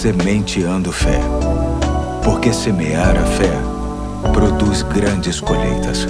Sementeando Fé. Porque semear a fé produz grandes colheitas.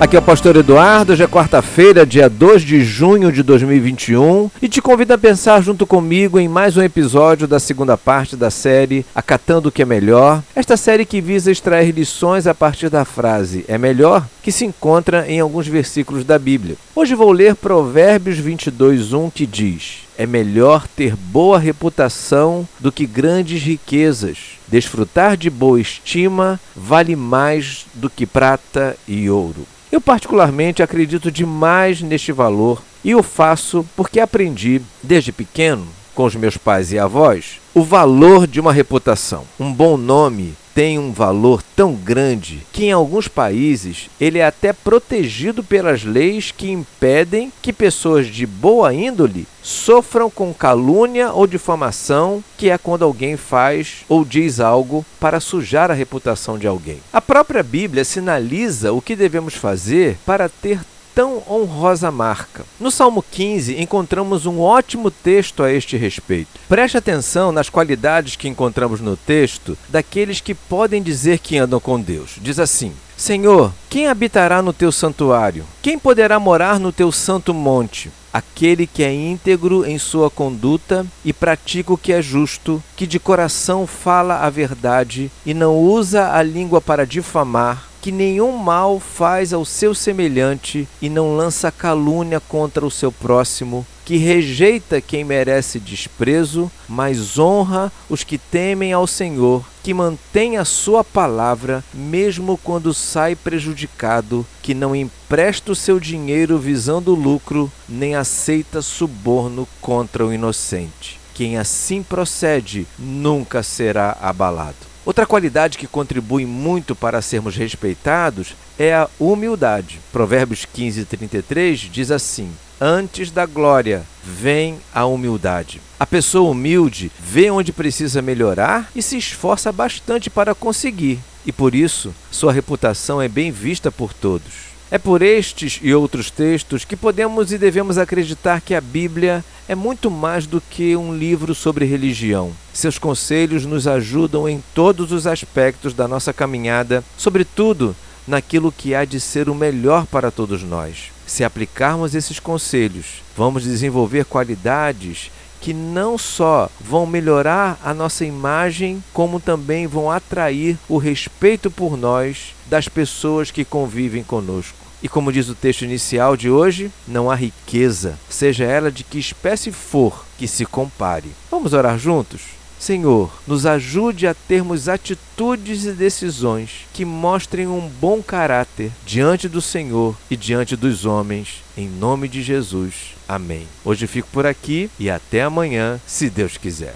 Aqui é o Pastor Eduardo, hoje é quarta-feira, dia 2 de junho de 2021, e te convido a pensar junto comigo em mais um episódio da segunda parte da série Acatando o que é Melhor. Esta série que visa extrair lições a partir da frase é melhor, que se encontra em alguns versículos da Bíblia. Hoje vou ler Provérbios 22:1 que diz: É melhor ter boa reputação do que grandes riquezas. Desfrutar de boa estima vale mais do que prata e ouro. Eu, particularmente, acredito demais neste valor e o faço porque aprendi, desde pequeno, com os meus pais e avós, o valor de uma reputação. Um bom nome tem um valor tão grande que em alguns países ele é até protegido pelas leis que impedem que pessoas de boa índole sofram com calúnia ou difamação, que é quando alguém faz ou diz algo para sujar a reputação de alguém. A própria Bíblia sinaliza o que devemos fazer para ter tão honrosa marca. No Salmo 15 encontramos um ótimo texto a este respeito. Preste atenção nas qualidades que encontramos no texto daqueles que podem dizer que andam com Deus. Diz assim: Senhor, quem habitará no teu santuário? Quem poderá morar no teu santo monte? Aquele que é íntegro em sua conduta e pratica o que é justo, que de coração fala a verdade e não usa a língua para difamar, que nenhum mal faz ao seu semelhante e não lança calúnia contra o seu próximo, que rejeita quem merece desprezo, mas honra os que temem ao Senhor, que mantém a sua palavra, mesmo quando sai prejudicado, que não empresta o seu dinheiro visando lucro, nem aceita suborno contra o inocente. Quem assim procede nunca será abalado. Outra qualidade que contribui muito para sermos respeitados é a humildade. Provérbios 15, 33 diz assim: Antes da glória vem a humildade. A pessoa humilde vê onde precisa melhorar e se esforça bastante para conseguir, e por isso sua reputação é bem vista por todos. É por estes e outros textos que podemos e devemos acreditar que a Bíblia é muito mais do que um livro sobre religião. Seus conselhos nos ajudam em todos os aspectos da nossa caminhada, sobretudo naquilo que há de ser o melhor para todos nós. Se aplicarmos esses conselhos, vamos desenvolver qualidades que não só vão melhorar a nossa imagem, como também vão atrair o respeito por nós das pessoas que convivem conosco. E como diz o texto inicial de hoje, não há riqueza, seja ela de que espécie for, que se compare. Vamos orar juntos? Senhor, nos ajude a termos atitudes e decisões que mostrem um bom caráter diante do Senhor e diante dos homens, em nome de Jesus. Amém. Hoje fico por aqui e até amanhã, se Deus quiser.